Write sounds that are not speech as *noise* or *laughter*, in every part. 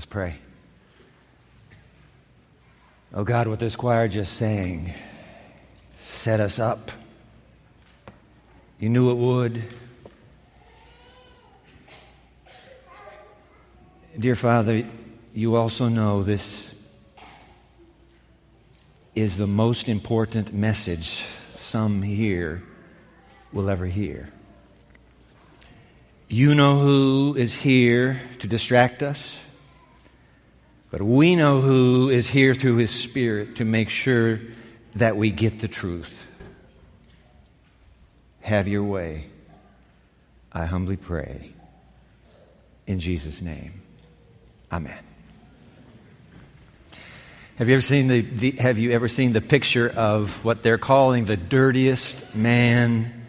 Let's pray. Oh God, what this choir just sang set us up. You knew it would. Dear Father, you also know this is the most important message some here will ever hear. You know who is here to distract us, but we know who is here through His Spirit to make sure that we get the truth. Have your way, I humbly pray. In Jesus' name, Amen. Have you ever seen the, the, have you ever seen the picture of what they're calling the dirtiest man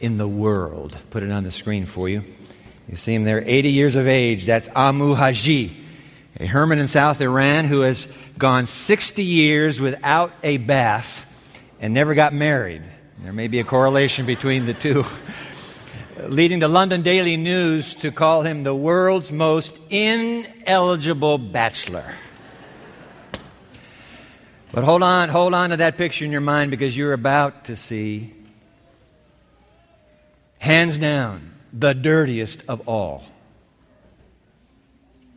in the world? Put it on the screen for you. You see him there, 80 years of age. That's Amu Haji, a hermit in South Iran who has gone 60 years without a bath and never got married. There may be a correlation between the two. *laughs* Leading the London Daily News to call him the world's most ineligible bachelor. But hold on, hold on to that picture in your mind because you're about to see, hands down, the dirtiest of all.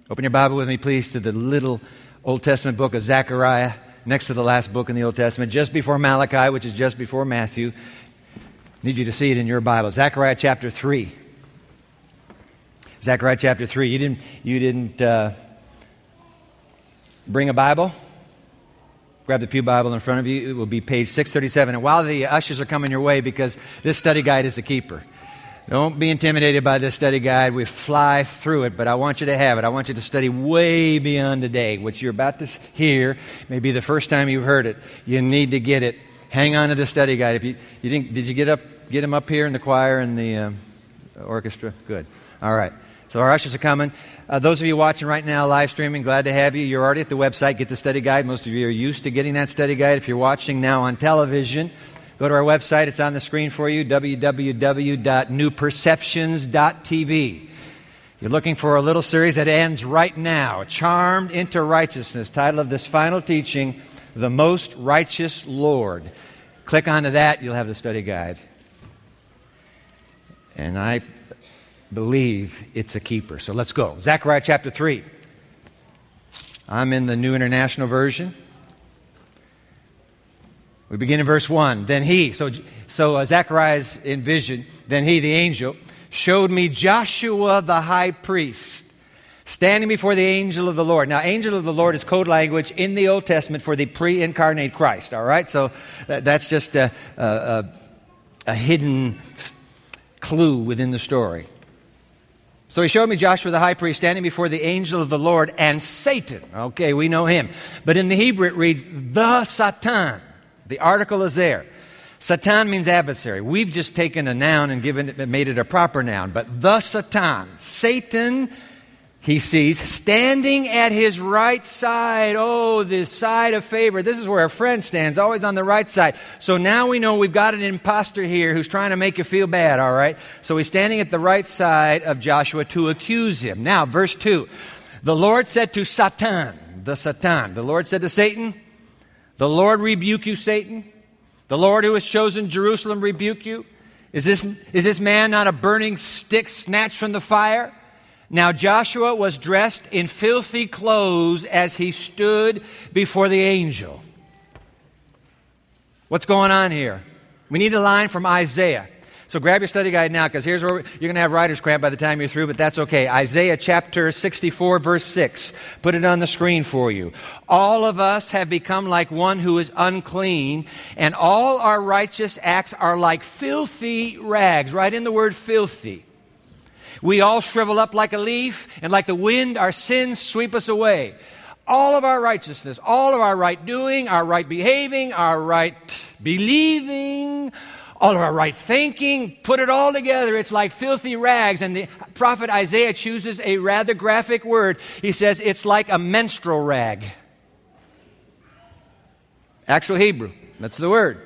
Open your Bible with me, please, to the little Old Testament book of Zechariah, next to the last book in the Old Testament, just before Malachi, which is just before Matthew. Need you to see it in your Bible. Zechariah chapter 3. Zechariah chapter 3. You didn't, you didn't uh, bring a Bible? Grab the Pew Bible in front of you. It will be page 637. And while the ushers are coming your way, because this study guide is a keeper. Don't be intimidated by this study guide. We fly through it, but I want you to have it. I want you to study way beyond today. What you're about to hear may be the first time you've heard it. You need to get it. Hang on to the study guide. If you, you didn't, did you get up, get him up here in the choir and the uh, orchestra? Good. All right. So our ushers are coming. Uh, those of you watching right now, live streaming, glad to have you. You're already at the website. Get the study guide. Most of you are used to getting that study guide. If you're watching now on television, Go to our website, it's on the screen for you www.newperceptions.tv. You're looking for a little series that ends right now Charmed into Righteousness, title of this final teaching, The Most Righteous Lord. Click onto that, you'll have the study guide. And I believe it's a keeper. So let's go. Zechariah chapter 3. I'm in the New International Version. We begin in verse 1. Then he, so, so uh, Zechariah's in vision, then he, the angel, showed me Joshua the high priest standing before the angel of the Lord. Now, angel of the Lord is code language in the Old Testament for the pre incarnate Christ, all right? So that, that's just a, a, a hidden clue within the story. So he showed me Joshua the high priest standing before the angel of the Lord and Satan. Okay, we know him. But in the Hebrew it reads, the Satan. The article is there. Satan means adversary. We've just taken a noun and given it, made it a proper noun. But the Satan, Satan, he sees standing at his right side. Oh, the side of favor. This is where a friend stands, always on the right side. So now we know we've got an impostor here who's trying to make you feel bad, all right? So he's standing at the right side of Joshua to accuse him. Now, verse 2. The Lord said to Satan, the Satan, the Lord said to Satan, the Lord rebuke you, Satan. The Lord who has chosen Jerusalem rebuke you. Is this, is this man not a burning stick snatched from the fire? Now Joshua was dressed in filthy clothes as he stood before the angel. What's going on here? We need a line from Isaiah. So grab your study guide now because here's where you're going to have writer's cramp by the time you're through, but that's okay. Isaiah chapter 64, verse 6. Put it on the screen for you. All of us have become like one who is unclean, and all our righteous acts are like filthy rags. Right in the word filthy. We all shrivel up like a leaf, and like the wind, our sins sweep us away. All of our righteousness, all of our right doing, our right behaving, our right believing, all of our right thinking, put it all together. It's like filthy rags. And the prophet Isaiah chooses a rather graphic word. He says it's like a menstrual rag. Actual Hebrew. That's the word.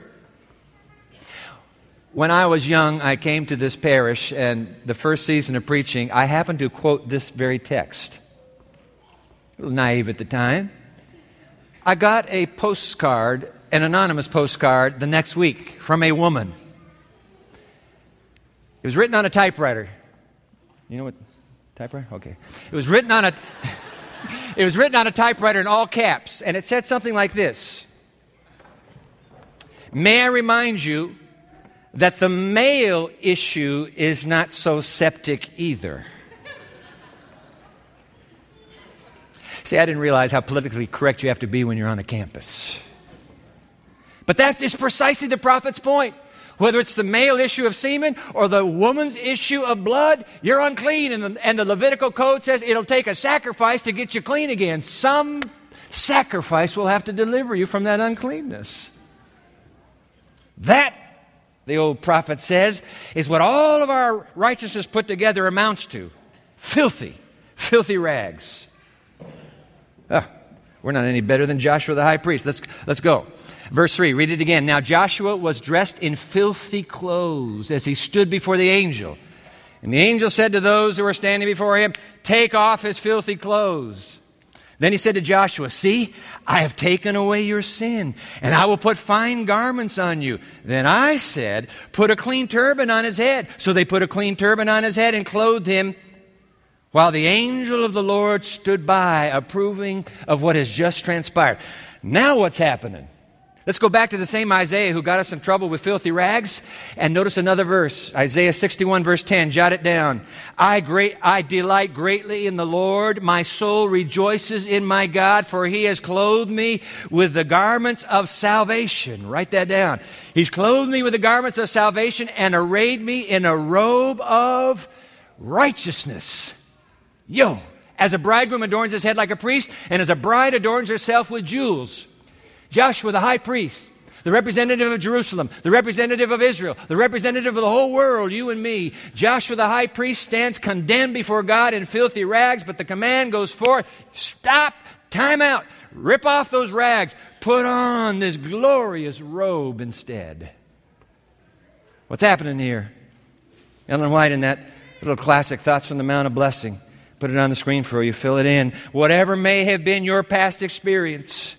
When I was young, I came to this parish, and the first season of preaching, I happened to quote this very text. naive at the time. I got a postcard, an anonymous postcard, the next week from a woman. It was written on a typewriter. You know what typewriter? Okay. It was written on a *laughs* it was written on a typewriter in all caps, and it said something like this. May I remind you that the male issue is not so septic either. See, I didn't realize how politically correct you have to be when you're on a campus. But that is precisely the prophet's point. Whether it's the male issue of semen or the woman's issue of blood, you're unclean. And the, and the Levitical code says it'll take a sacrifice to get you clean again. Some sacrifice will have to deliver you from that uncleanness. That, the old prophet says, is what all of our righteousness put together amounts to filthy, filthy rags. Oh, we're not any better than Joshua the high priest. Let's, let's go. Verse 3, read it again. Now Joshua was dressed in filthy clothes as he stood before the angel. And the angel said to those who were standing before him, Take off his filthy clothes. Then he said to Joshua, See, I have taken away your sin, and I will put fine garments on you. Then I said, Put a clean turban on his head. So they put a clean turban on his head and clothed him while the angel of the Lord stood by, approving of what has just transpired. Now, what's happening? Let's go back to the same Isaiah who got us in trouble with filthy rags and notice another verse. Isaiah 61 verse 10. Jot it down. I great, I delight greatly in the Lord. My soul rejoices in my God for he has clothed me with the garments of salvation. Write that down. He's clothed me with the garments of salvation and arrayed me in a robe of righteousness. Yo, as a bridegroom adorns his head like a priest, and as a bride adorns herself with jewels. Joshua, the high priest, the representative of Jerusalem, the representative of Israel, the representative of the whole world, you and me. Joshua, the high priest, stands condemned before God in filthy rags, but the command goes forth stop, time out, rip off those rags, put on this glorious robe instead. What's happening here? Ellen White in that little classic Thoughts from the Mount of Blessing put it on the screen for you, fill it in. Whatever may have been your past experience,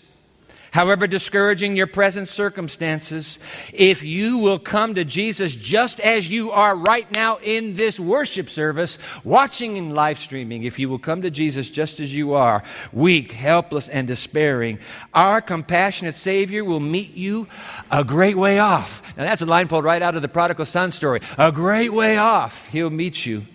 however discouraging your present circumstances, if you will come to Jesus just as you are right now in this worship service, watching and live streaming, if you will come to Jesus just as you are, weak, helpless, and despairing, our compassionate Savior will meet you a great way off. Now, that's a line pulled right out of the prodigal son story. A great way off, He'll meet you.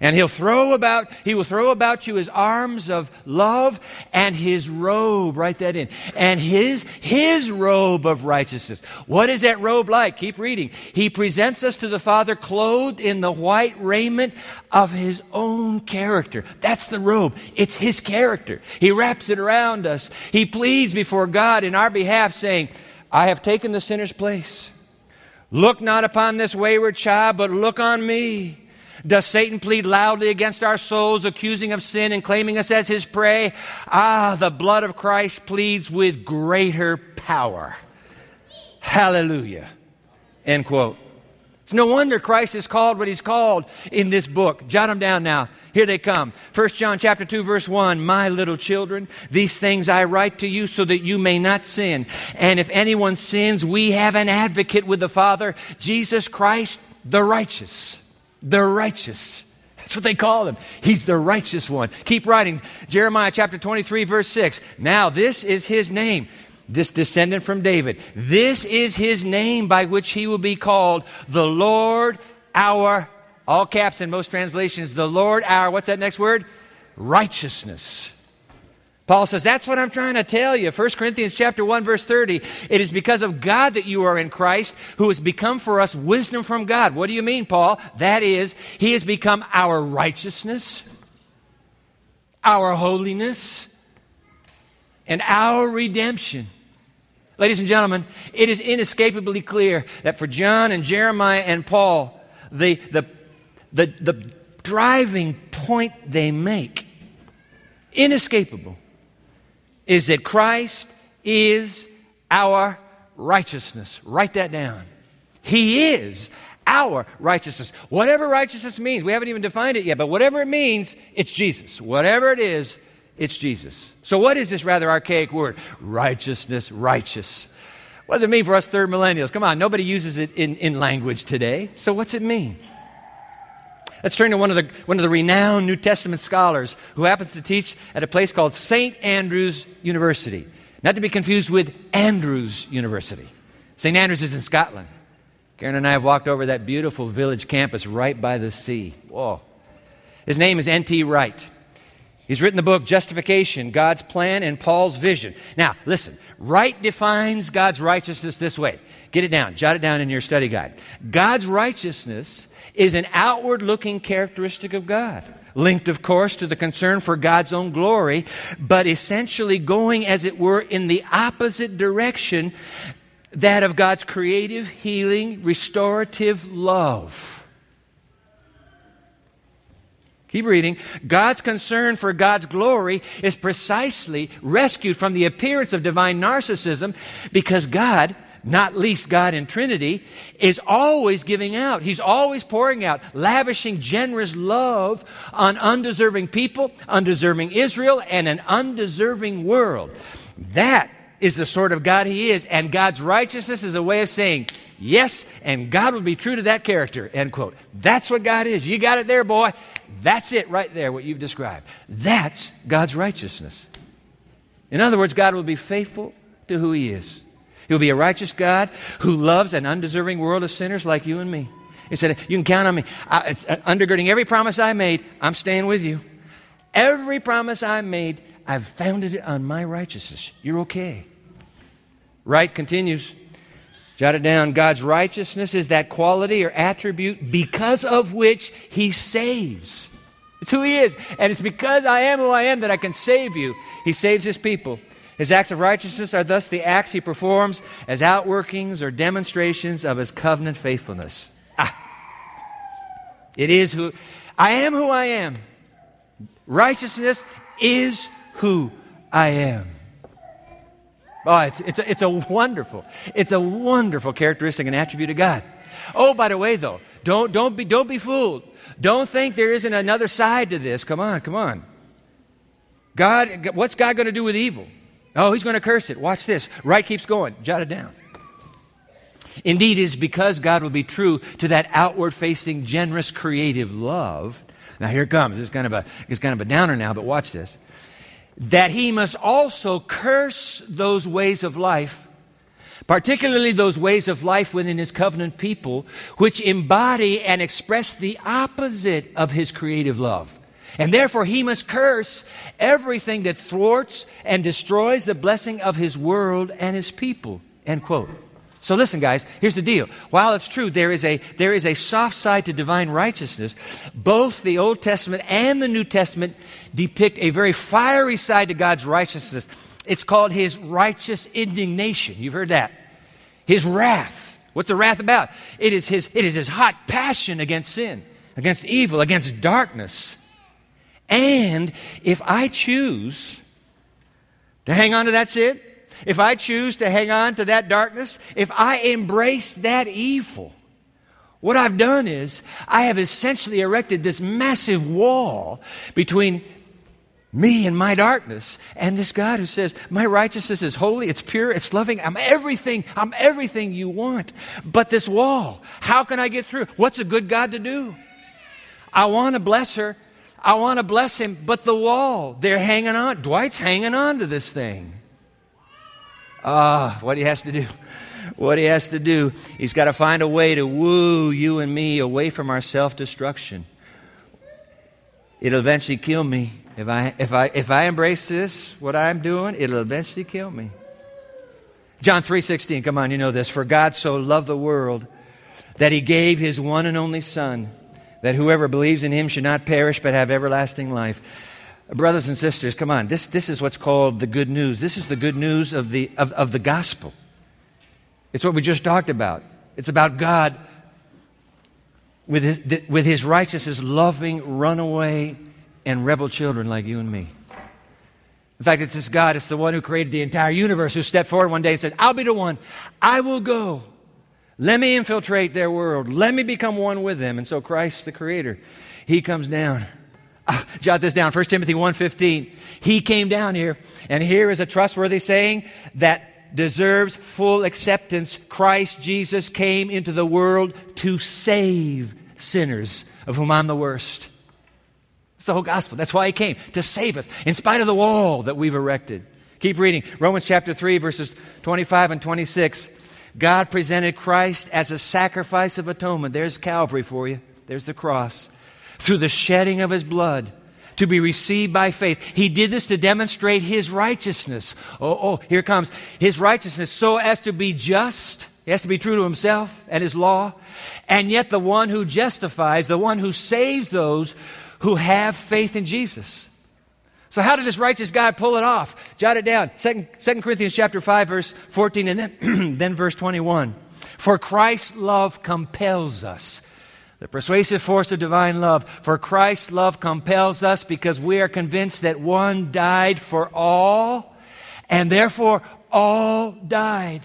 And he'll throw about, he will throw about you his arms of love and his robe, write that in. And his, his robe of righteousness. What is that robe like? Keep reading. He presents us to the Father clothed in the white raiment of his own character. That's the robe. It's his character. He wraps it around us. He pleads before God in our behalf saying, I have taken the sinner's place. Look not upon this wayward child, but look on me. Does Satan plead loudly against our souls, accusing of sin and claiming us as his prey? Ah, the blood of Christ pleads with greater power. Hallelujah. End quote. It's no wonder Christ is called what he's called in this book. Jot them down now. Here they come. 1 John chapter 2 verse 1, My little children, these things I write to you so that you may not sin. And if anyone sins, we have an advocate with the Father, Jesus Christ the righteous the righteous. That's what they call him. He's the righteous one. Keep writing. Jeremiah chapter 23, verse 6. Now, this is his name, this descendant from David. This is his name by which he will be called the Lord our, all caps in most translations, the Lord our, what's that next word? Righteousness. Paul says, that's what I'm trying to tell you. 1 Corinthians chapter 1 verse 30. It is because of God that you are in Christ, who has become for us wisdom from God. What do you mean, Paul? That is, he has become our righteousness, our holiness, and our redemption. Ladies and gentlemen, it is inescapably clear that for John and Jeremiah and Paul, the, the, the, the driving point they make, inescapable, is that Christ is our righteousness. Write that down. He is our righteousness. Whatever righteousness means, we haven't even defined it yet, but whatever it means, it's Jesus. Whatever it is, It's Jesus. So, what is this rather archaic word? Righteousness, righteous. What does it mean for us third millennials? Come on, nobody uses it in, in language today. So, what's it mean? Let's turn to one of, the, one of the renowned New Testament scholars who happens to teach at a place called St. Andrews University. Not to be confused with Andrews University. St. Andrews is in Scotland. Karen and I have walked over that beautiful village campus right by the sea. Whoa. His name is N.T. Wright. He's written the book Justification, God's Plan, and Paul's Vision. Now, listen, Wright defines God's righteousness this way. Get it down, jot it down in your study guide. God's righteousness is an outward looking characteristic of God, linked, of course, to the concern for God's own glory, but essentially going, as it were, in the opposite direction that of God's creative, healing, restorative love. Keep reading. God's concern for God's glory is precisely rescued from the appearance of divine narcissism because God not least God in Trinity, is always giving out. He's always pouring out, lavishing generous love on undeserving people, undeserving Israel, and an undeserving world. That is the sort of God He is, and God's righteousness is a way of saying, yes, and God will be true to that character, end quote. That's what God is. You got it there, boy. That's it right there, what you've described. That's God's righteousness. In other words, God will be faithful to who He is. He'll be a righteous God who loves an undeserving world of sinners like you and me. He said, You can count on me. I, it's, uh, undergirding every promise I made, I'm staying with you. Every promise I made, I've founded it on my righteousness. You're okay. Wright continues. Jot it down. God's righteousness is that quality or attribute because of which He saves. It's who He is. And it's because I am who I am that I can save you. He saves His people. His acts of righteousness are thus the acts he performs as outworkings or demonstrations of his covenant faithfulness. Ah. It is who I am who I am. Righteousness is who I am. Oh, it's, it's, a, it's a wonderful, it's a wonderful characteristic and attribute of God. Oh, by the way, though, don't, don't, be, don't be fooled. Don't think there isn't another side to this. Come on, come on. God, what's God going to do with evil? Oh, he's going to curse it. Watch this. Wright keeps going. Jot it down. Indeed, it is because God will be true to that outward facing, generous, creative love. Now, here it comes. It's kind, of a, it's kind of a downer now, but watch this. That he must also curse those ways of life, particularly those ways of life within his covenant people, which embody and express the opposite of his creative love. And therefore, he must curse everything that thwarts and destroys the blessing of his world and his people. End quote. So listen, guys, here's the deal. While it's true there is a there is a soft side to divine righteousness, both the Old Testament and the New Testament depict a very fiery side to God's righteousness. It's called his righteous indignation. You've heard that. His wrath. What's the wrath about? It is his it is his hot passion against sin, against evil, against darkness. And if I choose to hang on to that sin, if I choose to hang on to that darkness, if I embrace that evil, what I've done is I have essentially erected this massive wall between me and my darkness and this God who says, My righteousness is holy, it's pure, it's loving, I'm everything, I'm everything you want. But this wall, how can I get through? What's a good God to do? I want to bless her, I want to bless him, but the wall, they're hanging on. Dwight's hanging on to this thing. Ah, what he has to do. What he has to do, he's got to find a way to woo you and me away from our self destruction. It'll eventually kill me. If I, if, I, if I embrace this, what I'm doing, it'll eventually kill me. John 3:16, come on, you know this. For God so loved the world that he gave his one and only son that whoever believes in him should not perish but have everlasting life. Brothers and sisters, come on. This, this is what's called the good news. This is the good news of the, of, of the gospel. It's what we just talked about. It's about God with his, with his righteousness loving runaway and rebel children like you and me. In fact, it's this God, it's the one who created the entire universe who stepped forward one day and said, I'll be the one. I will go. Let me infiltrate their world. Let me become one with them. And so Christ, the Creator, He comes down. *laughs* Jot this down. 1 timothy 1.15 he came down here and here is a trustworthy saying that deserves full acceptance. Christ jesus came into the world to save sinners of whom i'm the worst. It's the whole gospel. That's why he came to save us in spite of the wall that we've erected. Keep reading. Romans chapter 3 verses 25 and 26 god presented christ as a sacrifice of atonement. There's calvary for you. There's the cross through the shedding of his blood to be received by faith. He did this to demonstrate his righteousness. Oh, oh, here comes his righteousness so as to be just. He has to be true to himself and his law. And yet the one who justifies, the one who saves those who have faith in Jesus. So how did this righteous God pull it off? Jot it down. Second, Second Corinthians chapter 5, verse 14, and then, *clears throat* then verse 21. For Christ's love compels us the persuasive force of divine love. For Christ's love compels us because we are convinced that one died for all, and therefore all died.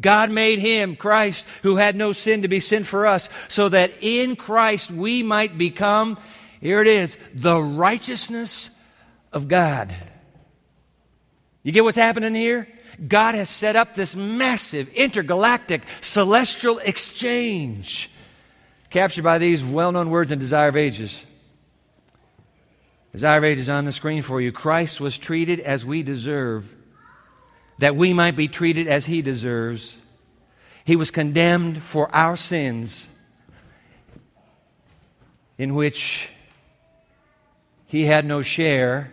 God made him, Christ, who had no sin to be sin for us, so that in Christ we might become, here it is, the righteousness of God. You get what's happening here? God has set up this massive intergalactic celestial exchange captured by these well known words in Desire of Ages. Desire of Ages on the screen for you. Christ was treated as we deserve, that we might be treated as he deserves. He was condemned for our sins, in which he had no share,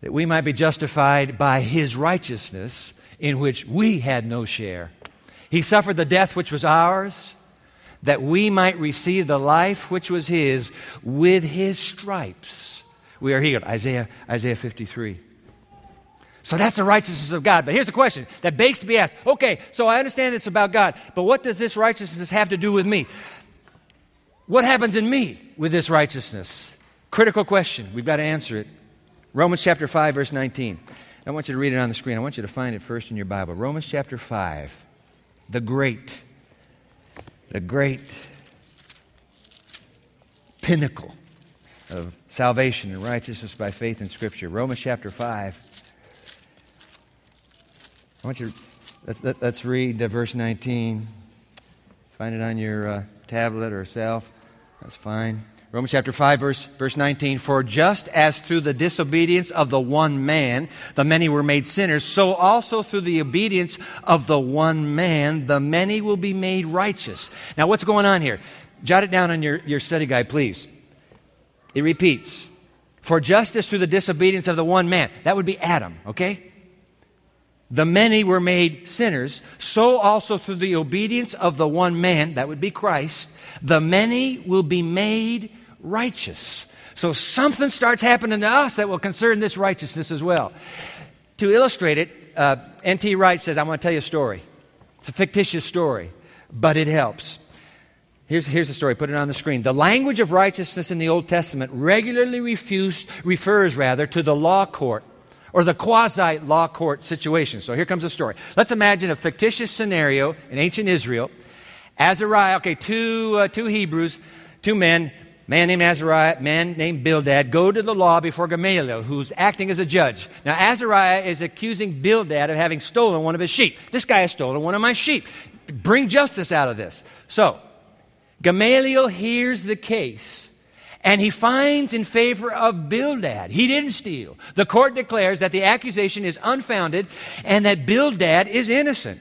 that we might be justified by his righteousness, in which we had no share. He suffered the death which was ours that we might receive the life which was his with his stripes. We are healed. Isaiah, Isaiah 53. So that's the righteousness of God. But here's the question that begs to be asked. Okay, so I understand this about God, but what does this righteousness have to do with me? What happens in me with this righteousness? Critical question. We've got to answer it. Romans chapter 5, verse 19. I want you to read it on the screen. I want you to find it first in your Bible. Romans chapter 5, the great the great pinnacle of salvation and righteousness by faith in Scripture. Romans chapter 5. I want you to, let's, let, us read verse 19. Find it on your uh, tablet or self. That's fine. Romans chapter 5, verse, verse 19. For just as through the disobedience of the one man the many were made sinners, so also through the obedience of the one man the many will be made righteous. Now, what's going on here? Jot it down on your, your study guide, please. It repeats. For justice through the disobedience of the one man. That would be Adam, okay? The many were made sinners, so also through the obedience of the one man, that would be Christ, the many will be made righteous. So something starts happening to us that will concern this righteousness as well. To illustrate it, uh, N.T. Wright says, I'm going to tell you a story. It's a fictitious story, but it helps. Here's, here's the story. Put it on the screen. The language of righteousness in the Old Testament regularly refused, refers rather to the law court or the quasi law court situation. So here comes the story. Let's imagine a fictitious scenario in ancient Israel. Azariah, okay, two, uh, two Hebrews, two men, man named Azariah, man named Bildad, go to the law before Gamaliel, who's acting as a judge. Now, Azariah is accusing Bildad of having stolen one of his sheep. This guy has stolen one of my sheep. Bring justice out of this. So, Gamaliel hears the case and he finds in favor of Bildad. He didn't steal. The court declares that the accusation is unfounded and that Bildad is innocent.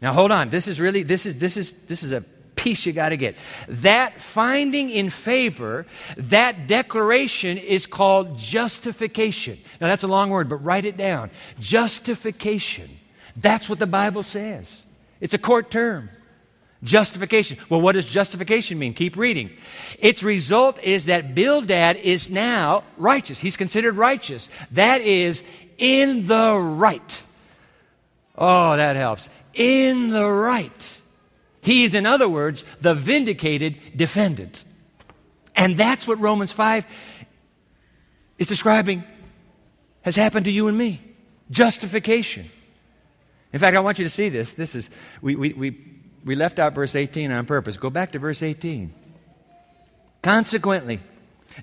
Now hold on. This is really this is this is this is a piece you got to get. That finding in favor, that declaration is called justification. Now, that's a long word, but write it down. Justification. That's what the Bible says. It's a court term. Justification. Well, what does justification mean? Keep reading. Its result is that Bildad is now righteous. He's considered righteous. That is in the right. Oh, that helps. In the right. He is, in other words, the vindicated defendant. And that's what Romans 5 is describing has happened to you and me justification. In fact, I want you to see this. This is, we, we, we, we left out verse 18 on purpose. Go back to verse 18. Consequently,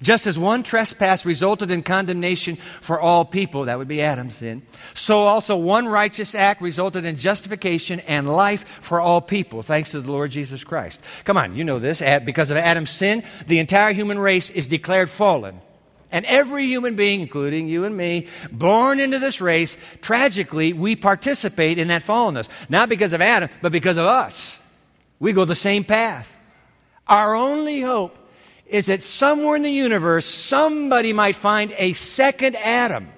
Just as one trespass resulted in condemnation for all people, that would be Adam's sin, so also one righteous act resulted in justification and life for all people, thanks to the Lord Jesus Christ. Come on, you know this. Because of Adam's sin, the entire human race is declared fallen. And every human being, including you and me, born into this race, tragically, we participate in that fallenness. Not because of Adam, but because of us. We go the same path. Our only hope is that somewhere in the universe, somebody might find a second Adam,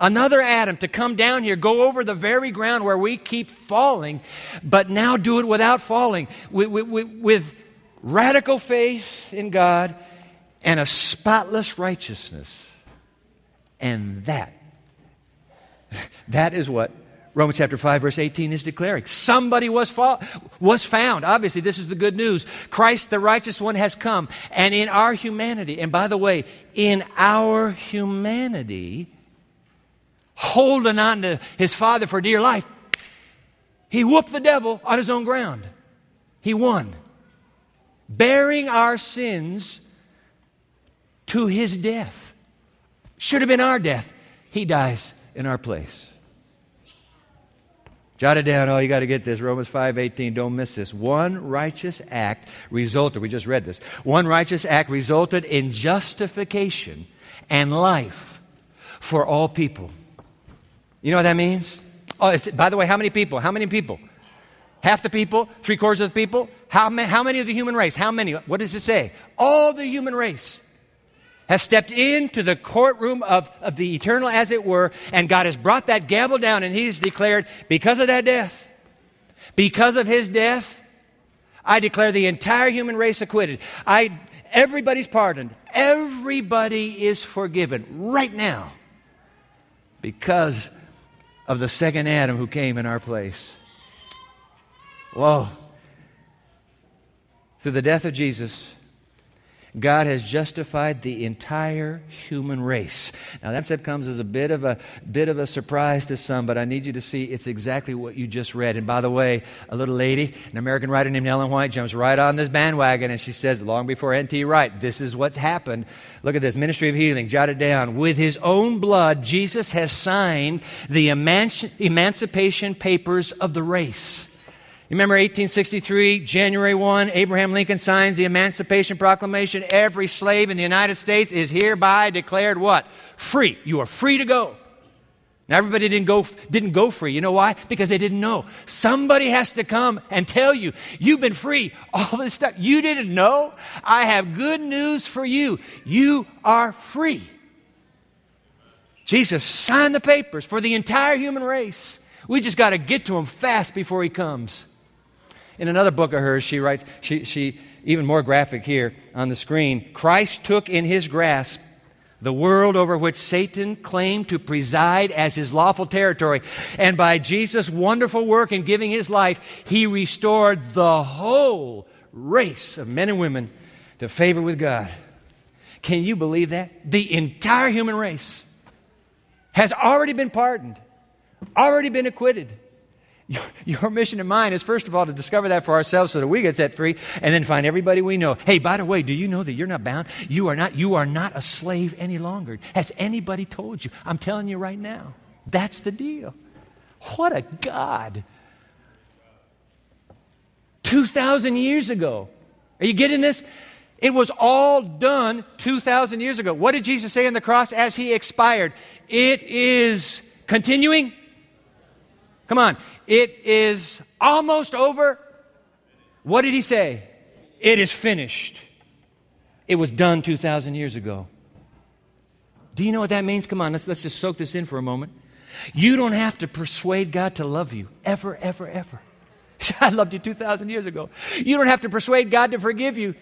another Adam to come down here, go over the very ground where we keep falling, but now do it without falling, with, with, with radical faith in God and a spotless righteousness. And that, *laughs* that is what Romans chapter 5, verse 18 is declaring. Somebody was, fa- was found. Obviously, this is the good news. Christ, the righteous one, has come. And in our humanity, and by the way, in our humanity, holding on to his Father for dear life, he whooped the devil on his own ground. He won. Bearing our sins to his death. Should have been our death. He dies in our place. Jot it down. Oh, you got to get this. Romans 5:18. Don't miss this. One righteous act resulted. We just read this. One righteous act resulted in justification and life for all people. You know what that means? Oh, by the way, how many people? How many people? Half the people? Three quarters of the people? How, ma- how many of the human race? How many? What does it say? All the human race has stepped into the courtroom of, of the eternal, as it were, and God has brought that gavel down and He's declared, because of that death, because of His death, I declare the entire human race acquitted. I, everybody's pardoned. Everybody is forgiven right now because of the second Adam who came in our place. Whoa. Through the death of Jesus, God has justified the entire human race. Now that step comes as a bit of a bit of a surprise to some, but I need you to see it's exactly what you just read. And by the way, a little lady, an American writer named Ellen White, jumps right on this bandwagon and she says, long before N.T. Wright, this is what's happened. Look at this ministry of healing. Jot it down. With his own blood, Jesus has signed the emancipation papers of the race. Remember 1863, January 1, Abraham Lincoln signs the Emancipation Proclamation. Every slave in the United States is hereby declared what? Free. You are free to go. Now, everybody didn't go, didn't go free. You know why? Because they didn't know. Somebody has to come and tell you, you've been free. *laughs* All this stuff. You didn't know? I have good news for you. You are free. Jesus signed the papers for the entire human race. We just got to get to him fast before he comes. In another book of hers, she writes, she, she, even more graphic here on the screen Christ took in his grasp the world over which Satan claimed to preside as his lawful territory. And by Jesus' wonderful work in giving his life, he restored the whole race of men and women to favor with God. Can you believe that? The entire human race has already been pardoned, already been acquitted. Your, mission and mine is, first of all, to discover that for ourselves so that we get set free and then find everybody we know. Hey, by the way, do you know that you're not bound? You are not, you are not a slave any longer. Has anybody told you? I'm telling you right now. That's the deal. What a God. 2,000 years ago. Are you getting this? It was all done 2,000 years ago. What did Jesus say on the cross as he expired? It is continuing Come on. It is almost over. What did he say? It is finished. It was done 2,000 years ago. Do you know what that means? Come on, let's, let's just soak this in for a moment. You don't have to persuade God to love you ever, ever, ever. *laughs* I loved you 2,000 years ago. You don't have to persuade God to forgive you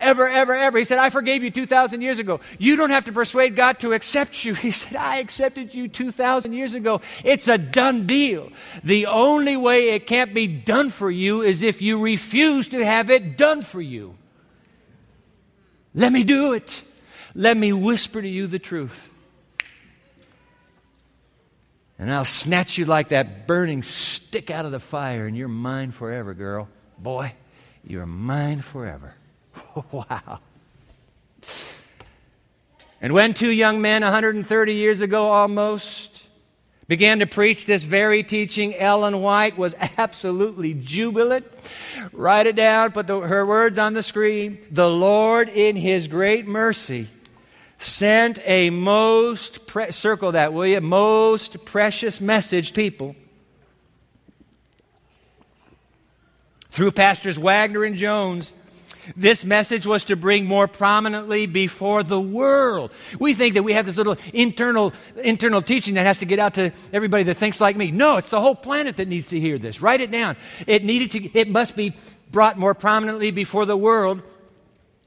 ever, ever, ever. He said, I forgave you 2,000 years ago. You don't have to persuade God to accept you. *laughs* He said, I accepted you 2,000 years ago. It's a done deal. The only way it can't be done for you is if you refuse to have it done for you. Let me do it. Let me whisper to you the truth. And I'll snatch you like that burning stick out of the fire, and you're mine forever, girl. Boy, you're mine forever. *laughs* wow. And when two young men, 130 years ago almost, began to preach this very teaching, Ellen White was absolutely jubilant. Write it down, put the, her words on the screen. The Lord, in His great mercy, sent a most, pre- circle that, will you? Most precious message, people. Through Pastors Waggoner and Jones, this message was to bring more prominently before the world. We think that we have this little internal, internal teaching that has to get out to everybody that thinks like me. No, it's the whole planet that needs to hear this. Write it down. It needed to, it must be brought more prominently before the world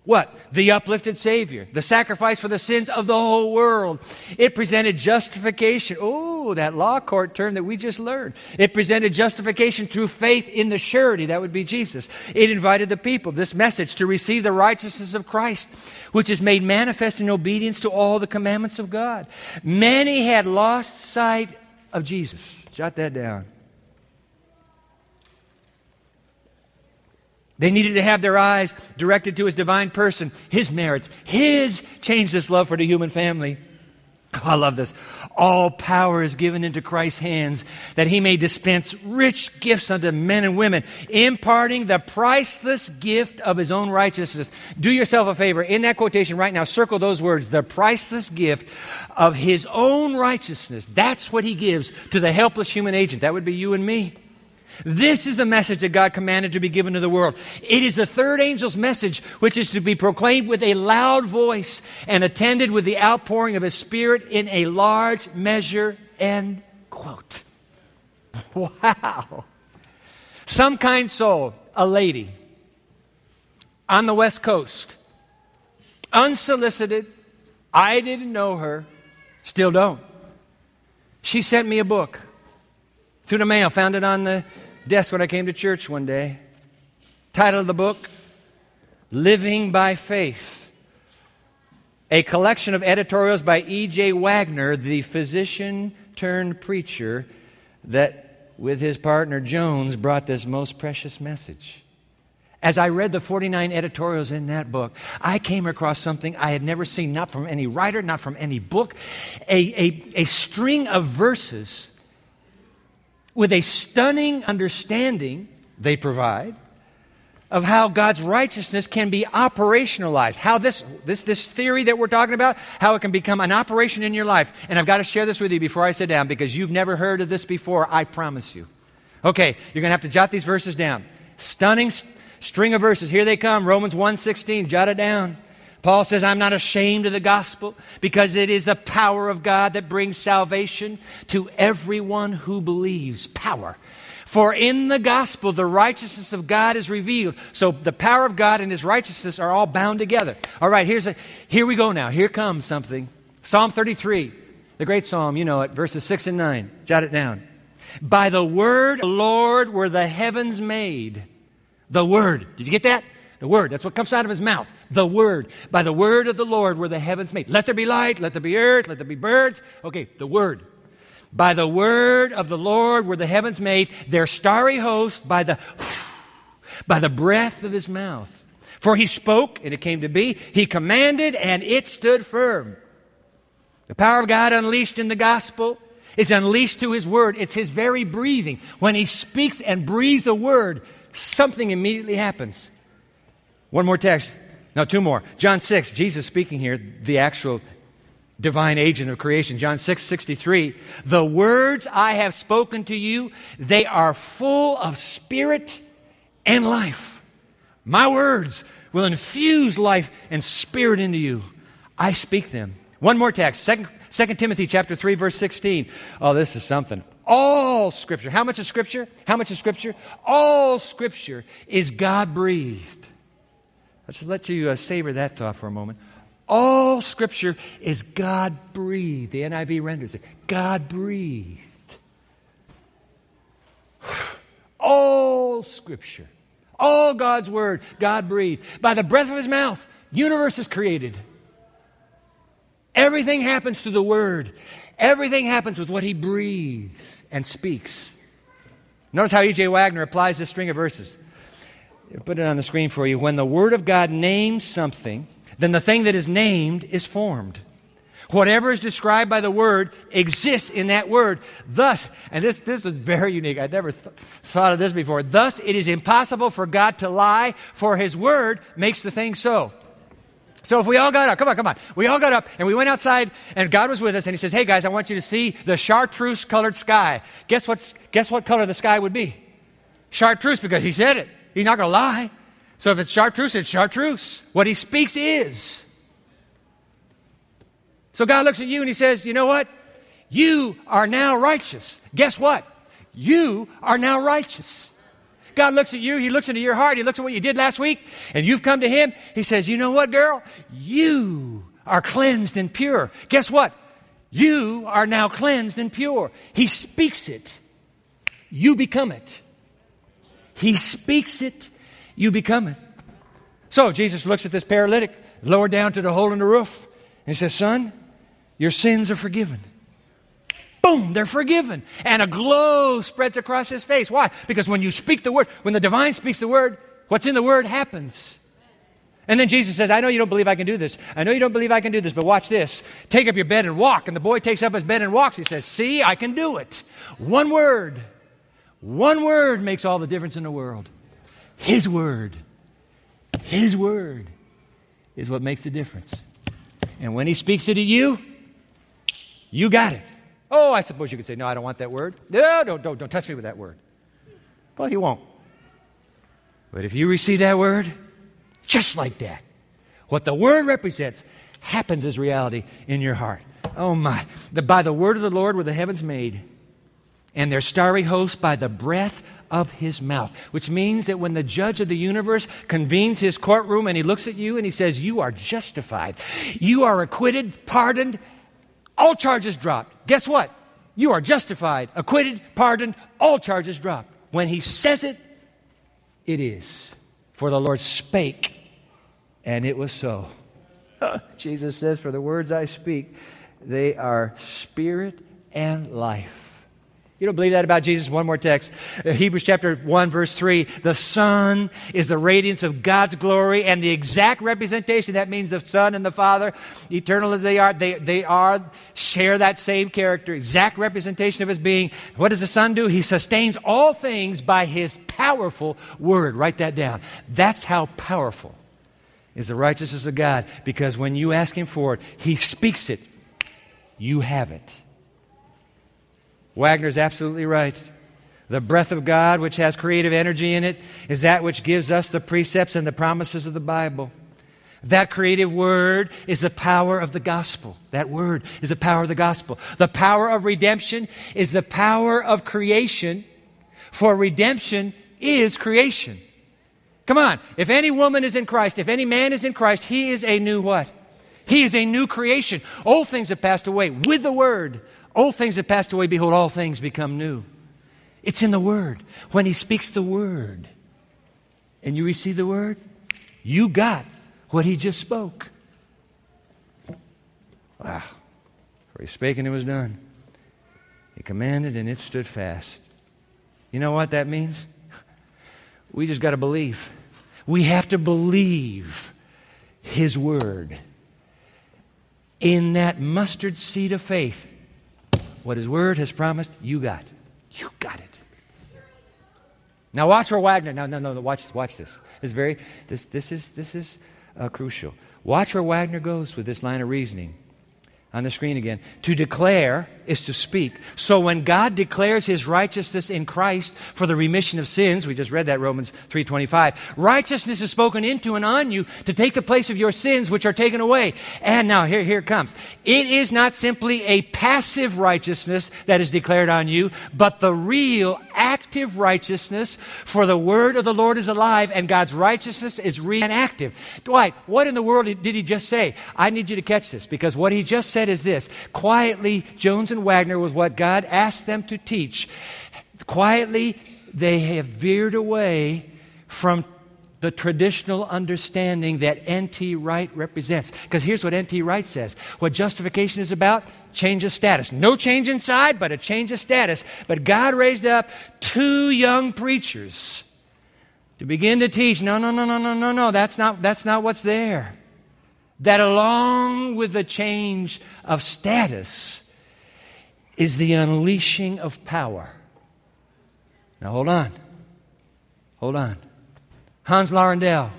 what? The uplifted Savior, the sacrifice for the sins of the whole world. It presented justification. Oh, that law court term that we just learned. It presented justification through faith in the surety, that would be Jesus. It invited the people, this message, to receive the righteousness of Christ, which is made manifest in obedience to all the commandments of God. Many had lost sight of Jesus. Jot that down. They needed to have their eyes directed to his divine person, his merits, his changeless love for the human family. Oh, I love this. All power is given into Christ's hands that he may dispense rich gifts unto men and women, imparting the priceless gift of his own righteousness. Do yourself a favor. In that quotation right now, circle those words the priceless gift of his own righteousness. That's what he gives to the helpless human agent. That would be you and me. This is the message that God commanded to be given to the world. It is the third angel's message, which is to be proclaimed with a loud voice and attended with the outpouring of his spirit in a large measure. End quote. *laughs* Wow. Some kind soul, a lady on the West Coast, unsolicited. I didn't know her, still don't. She sent me a book through the mail, found it on the desk when I came to church one day. Title of the book Living by Faith. A collection of editorials by E.J. Waggoner, the physician turned preacher that, with his partner Jones, brought this most precious message. As I read the 49 editorials in that book, I came across something I had never seen, not from any writer, not from any book, a, a, a string of verses with a stunning understanding they provide of how God's righteousness can be operationalized. How this, this, this theory that we're talking about, how it can become an operation in your life. And I've got to share this with you before I sit down because you've never heard of this before, I promise you. Okay, you're going to have to jot these verses down. Stunning st- string of verses. Here they come. Romans 1:16. Jot it down. Paul says, I'm not ashamed of the gospel because it is the power of God that brings salvation to everyone who believes. Power. For in the gospel, the righteousness of God is revealed. So the power of God and his righteousness are all bound together. All right, here's a, here we go now. Here comes something. Psalm 33, the great psalm, you know it, verses 6 and 9. Jot it down. By the word, Lord, were the heavens made. The word. Did you get that? The word. That's what comes out of his mouth. The word. By the word of the Lord were the heavens made. Let there be light, let there be earth, let there be birds. Okay, the word. By the word of the Lord were the heavens made, their starry host by the by the breath of his mouth. For he spoke and it came to be. He commanded and it stood firm. The power of God unleashed in the gospel is unleashed through his word. It's his very breathing. When he speaks and breathes a word, something immediately happens. One more text. No, two more. John 6, Jesus speaking here, the actual divine agent of creation. John 6, 63. The words I have spoken to you, they are full of spirit and life. My words will infuse life and spirit into you. I speak them. One more text. Second, 2 Timothy chapter 3, verse 16. Oh, this is something. All scripture. How much is scripture? How much is scripture? All scripture is God breathed Let's just let you uh, savor that thought for a moment. All scripture is God breathed. The NIV renders it God breathed. *sighs* All scripture, all God's word, God breathed. By the breath of his mouth, universe is created. Everything happens through the word. Everything happens with what he breathes and speaks. Notice how E.J. Waggoner applies this string of verses put it on the screen for you. When the Word of God names something, then the thing that is named is formed. Whatever is described by the word exists in that word. Thus, and this, this is very unique. I'd never th- thought of this before. Thus, it is impossible for God to lie, for his word makes the thing so. So if we all got up, come on, come on. We all got up and we went outside and God was with us and he says, Hey guys, I want you to see the chartreuse colored sky. Guess what's, guess what color the sky would be? Chartreuse because he said it. He's not going to lie. So if it's chartreuse, it's chartreuse. What he speaks is. So God looks at you and he says, You know what? You are now righteous. Guess what? You are now righteous. God looks at you, He looks into your heart, He looks at what you did last week, and you've come to Him. He says, You know what, girl? You are cleansed and pure. Guess what? You are now cleansed and pure. He speaks it, you become it. He speaks it, you become it. So Jesus looks at this paralytic, lowered down to the hole in the roof, and says, Son, your sins are forgiven. Boom, they're forgiven. And a glow spreads across his face. Why? Because when you speak the word, when the divine speaks the word, what's in the word happens. And then Jesus says, I know you don't believe I can do this. I know you don't believe I can do this, but watch this. Take up your bed and walk. And the boy takes up his bed and walks. He says, See, I can do it. One word. One word makes all the difference in the world. His word. His word is what makes the difference. And when he speaks it to you, you got it. Oh, I suppose you could say, No, I don't want that word. No, don't, don't, don't touch me with that word. Well, he won't. But if you receive that word, just like that, what the word represents happens as reality in your heart. Oh my. The, by the word of the Lord were the heavens made, and their starry host by the breath of his mouth. Which means that when the judge of the universe convenes his courtroom and he looks at you and he says, You are justified, you are acquitted, pardoned, all charges dropped. Guess what? You are justified, acquitted, pardoned, all charges dropped. When he says it, it is. For the Lord spake, and it was so. *laughs* Jesus says, For the words I speak, they are spirit and life. You don't believe that about Jesus? One more text. Uh, Hebrews chapter 1, verse 3. The Son is the radiance of God's glory and the exact representation. That means the Son and the Father, eternal as they are, they, they are, share that same character, exact representation of His being. What does the Son do? He sustains all things by His powerful word. Write that down. That's how powerful is the righteousness of God because when you ask Him for it, He speaks it. You have it. Waggoner's absolutely right. The breath of God, which has creative energy in it, is that which gives us the precepts and the promises of the Bible. That creative word is the power of the gospel. That word is the power of the gospel. The power of redemption is the power of creation, for redemption is creation. Come on. If any woman is in Christ, if any man is in Christ, he is a new what? He is a new creation. Old things have passed away with the word. Old things have passed away, behold, all things become new. It's in the Word. When He speaks the Word and you receive the Word, you got what He just spoke. Wow. For He spake and it was done. He commanded and it stood fast. You know what that means? We just got to believe. We have to believe His Word. In that mustard seed of faith, what His Word has promised, you got. You got it. Now watch where Waggoner. No, no, no. no. Watch, watch this. This is very. This, this is this is uh, crucial. Watch where Waggoner goes with this line of reasoning on the screen again. To declare is to speak. So when God declares his righteousness in Christ for the remission of sins, we just read that Romans 3:25. Righteousness is spoken into and on you to take the place of your sins which are taken away. And now here here it comes. It is not simply a passive righteousness that is declared on you, but the real active righteousness for the word of the Lord is alive and God's righteousness is real and active. Dwight, what in the world did he just say? I need you to catch this because what he just said is this. Quietly Jones and and Waggoner with what God asked them to teach. Quietly, they have veered away from the traditional understanding that N.T. Wright represents. Because here's what N.T. Wright says what justification is about change of status. No change inside, but a change of status. But God raised up two young preachers to begin to teach no, no, no, no, no, no, no, that's not, that's not what's there. that, along with the change of status, is the unleashing of power. Now, hold on. Hold on. Hans LaRondelle,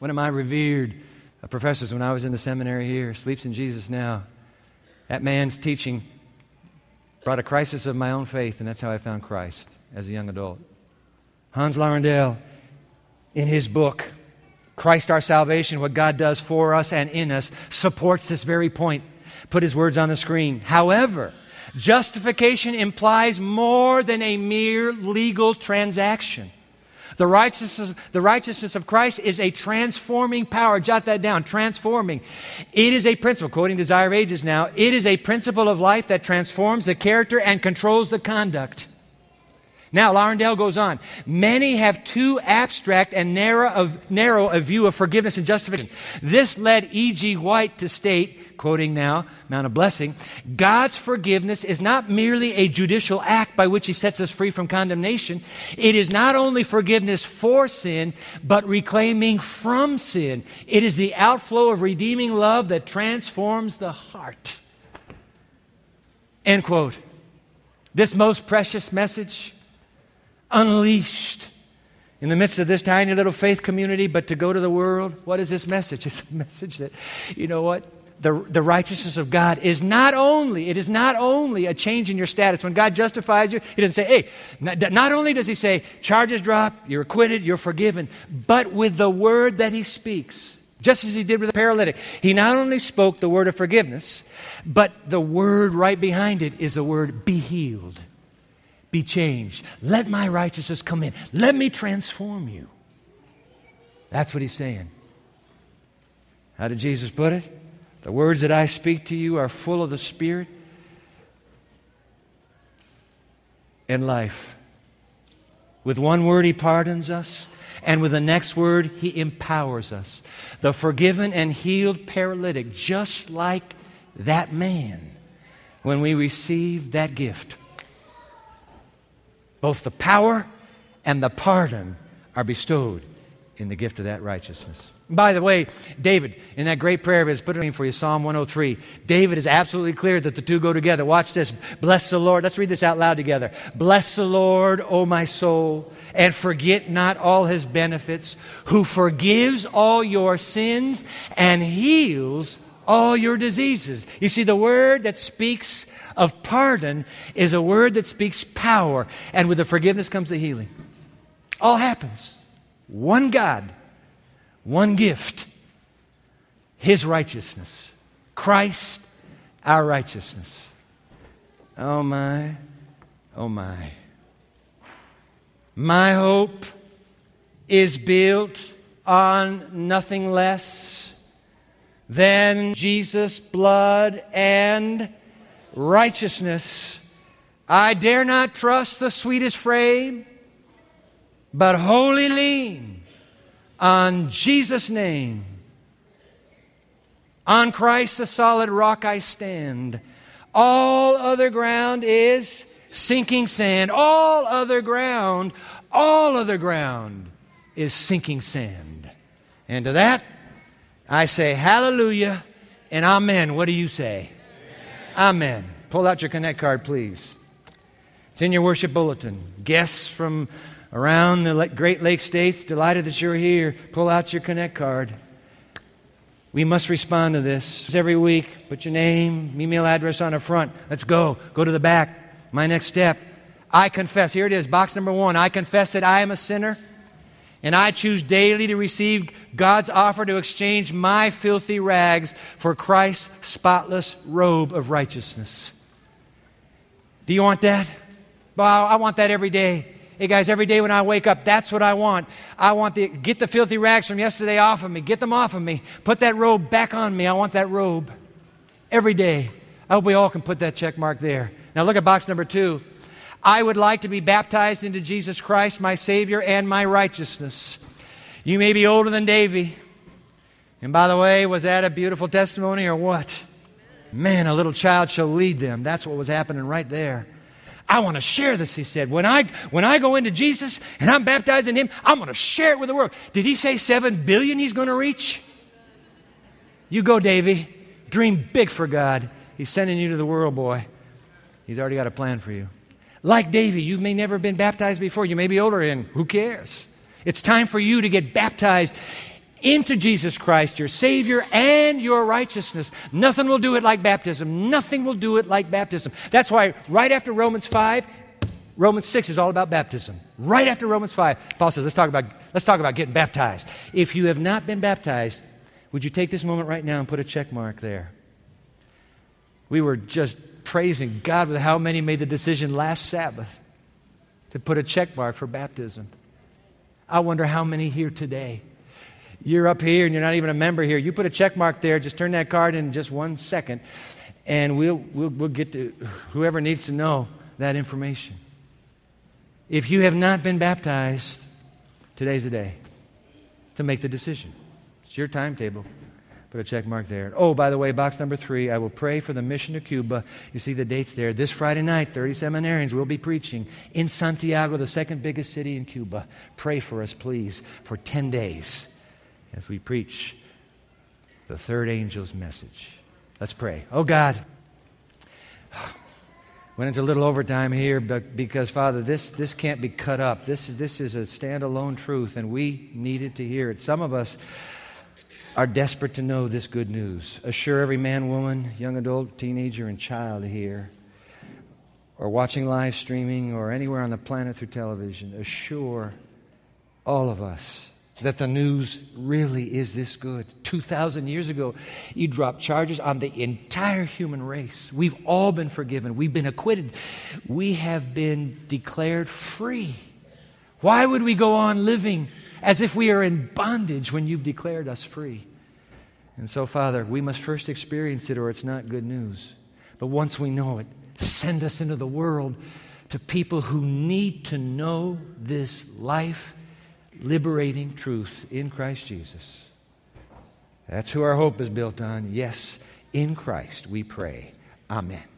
one of my revered uh, professors when I was in the seminary here, sleeps in Jesus now. That man's teaching brought a crisis of my own faith, and that's how I found Christ as a young adult. Hans LaRondelle, in his book, Christ Our Salvation, what God does for us and in us, supports this very point. Put his words on the screen. However, justification implies more than a mere legal transaction. The righteousness, the righteousness of Christ is a transforming power. Jot that down. Transforming. It is a principle, quoting Desire of Ages now, it is a principle of life that transforms the character and controls the conduct. Now, LaRondelle goes on. Many have too abstract and narrow, of, narrow a view of forgiveness and justification. This led E.G. White to state, quoting now, Mount of Blessing, God's forgiveness is not merely a judicial act by which He sets us free from condemnation. It is not only forgiveness for sin, but reclaiming from sin. It is the outflow of redeeming love that transforms the heart. End quote. This most precious message unleashed in the midst of this tiny little faith community, but to go to the world, what is this message? *laughs* It's a message that, you know what? The, the righteousness of God is not only, it is not only a change in your status. When God justifies you, He doesn't say, hey, not, not only does He say, charges drop, you're acquitted, you're forgiven, but with the word that He speaks, just as He did with the paralytic. He not only spoke the word of forgiveness, but the word right behind it is the word be healed be changed. Let my righteousness come in. Let me transform you. That's what he's saying. How did Jesus put it? The words that I speak to you are full of the Spirit and life. With one word, he pardons us, and with the next word, he empowers us. The forgiven and healed paralytic, just like that man, when we receive that gift both the power and the pardon are bestowed in the gift of that righteousness. By the way, David, in that great prayer of his, put it in for you, Psalm 103, David is absolutely clear that the two go together. Watch this. Bless the Lord. Let's read this out loud together. Bless the Lord, O my soul, and forget not all his benefits, who forgives all your sins and heals all your diseases. You see, the word that speaks of pardon is a word that speaks power, and with the forgiveness comes the healing. All happens. One God, one gift, His righteousness. Christ, our righteousness. Oh my, oh my. My hope is built on nothing less than Jesus' blood and righteousness. I dare not trust the sweetest frame, but wholly lean on Jesus' name. On Christ, the solid rock, I stand. All other ground is sinking sand. All other ground, all other ground is sinking sand. And to that, I say hallelujah and amen. What do you say? Amen. Pull out your Connect card, please. It's in your worship bulletin. Guests from around the Great Lake states, delighted that you're here. Pull out your Connect card. We must respond to this every week. Put your name, email address on the front. Let's go. Go to the back. My next step. I confess. Here it is, box number one. I confess that I am a sinner and I choose daily to receive God's offer to exchange my filthy rags for Christ's spotless robe of righteousness. Do you want that? Well, I want that every day. Hey guys, every day when I wake up, that's what I want. I want to get the filthy rags from yesterday off of me. Get them off of me. Put that robe back on me. I want that robe every day. I hope we all can put that check mark there. Now look at box number two. I would like to be baptized into Jesus Christ, my Savior and my righteousness. You may be older than Davy. And by the way, was that a beautiful testimony or what? Man, a little child shall lead them. That's what was happening right there. I want to share this, he said. When I, when I go into Jesus and I'm baptized in him, I'm going to share it with the world. Did he say seven billion he's going to reach? You go, Davy. Dream big for God. He's sending you to the world, boy. He's already got a plan for you. Like Davy, you may never have been baptized before. You may be older, and who cares? It's time for you to get baptized into Jesus Christ, your Savior and your righteousness. Nothing will do it like baptism. Nothing will do it like baptism. That's why, right after Romans 5, Romans 6 is all about baptism. Right after Romans 5, Paul says, let's talk about, let's talk about getting baptized. If you have not been baptized, would you take this moment right now and put a check mark there? We were just praising God with how many made the decision last Sabbath to put a check mark for baptism. I wonder how many here today. You're up here and you're not even a member here. You put a check mark there, just turn that card in just one second, and we'll, we'll, we'll get to whoever needs to know that information. If you have not been baptized, today's the day to make the decision. It's your timetable. Put a check mark there. Oh, by the way, box number three, I will pray for the mission to Cuba. You see the dates there. This Friday night, 30 seminarians will be preaching in Santiago, the second biggest city in Cuba. Pray for us, please, for 10 days as we preach the third angel's message. Let's pray. Oh, God. *sighs* Went into a little overtime here but because, Father, this, this can't be cut up. This, this is a standalone truth, and we needed to hear it. Some of us are desperate to know this good news. Assure every man, woman, young adult, teenager, and child here, or watching live streaming, or anywhere on the planet through television, assure all of us that the news really is this good. 2,000 years ago, you dropped charges on the entire human race. We've all been forgiven, we've been acquitted, we have been declared free. Why would we go on living? As if we are in bondage when you've declared us free. And so, Father, we must first experience it or it's not good news. But once we know it, send us into the world to people who need to know this life liberating truth in Christ Jesus. That's who our hope is built on. Yes, in Christ we pray. Amen.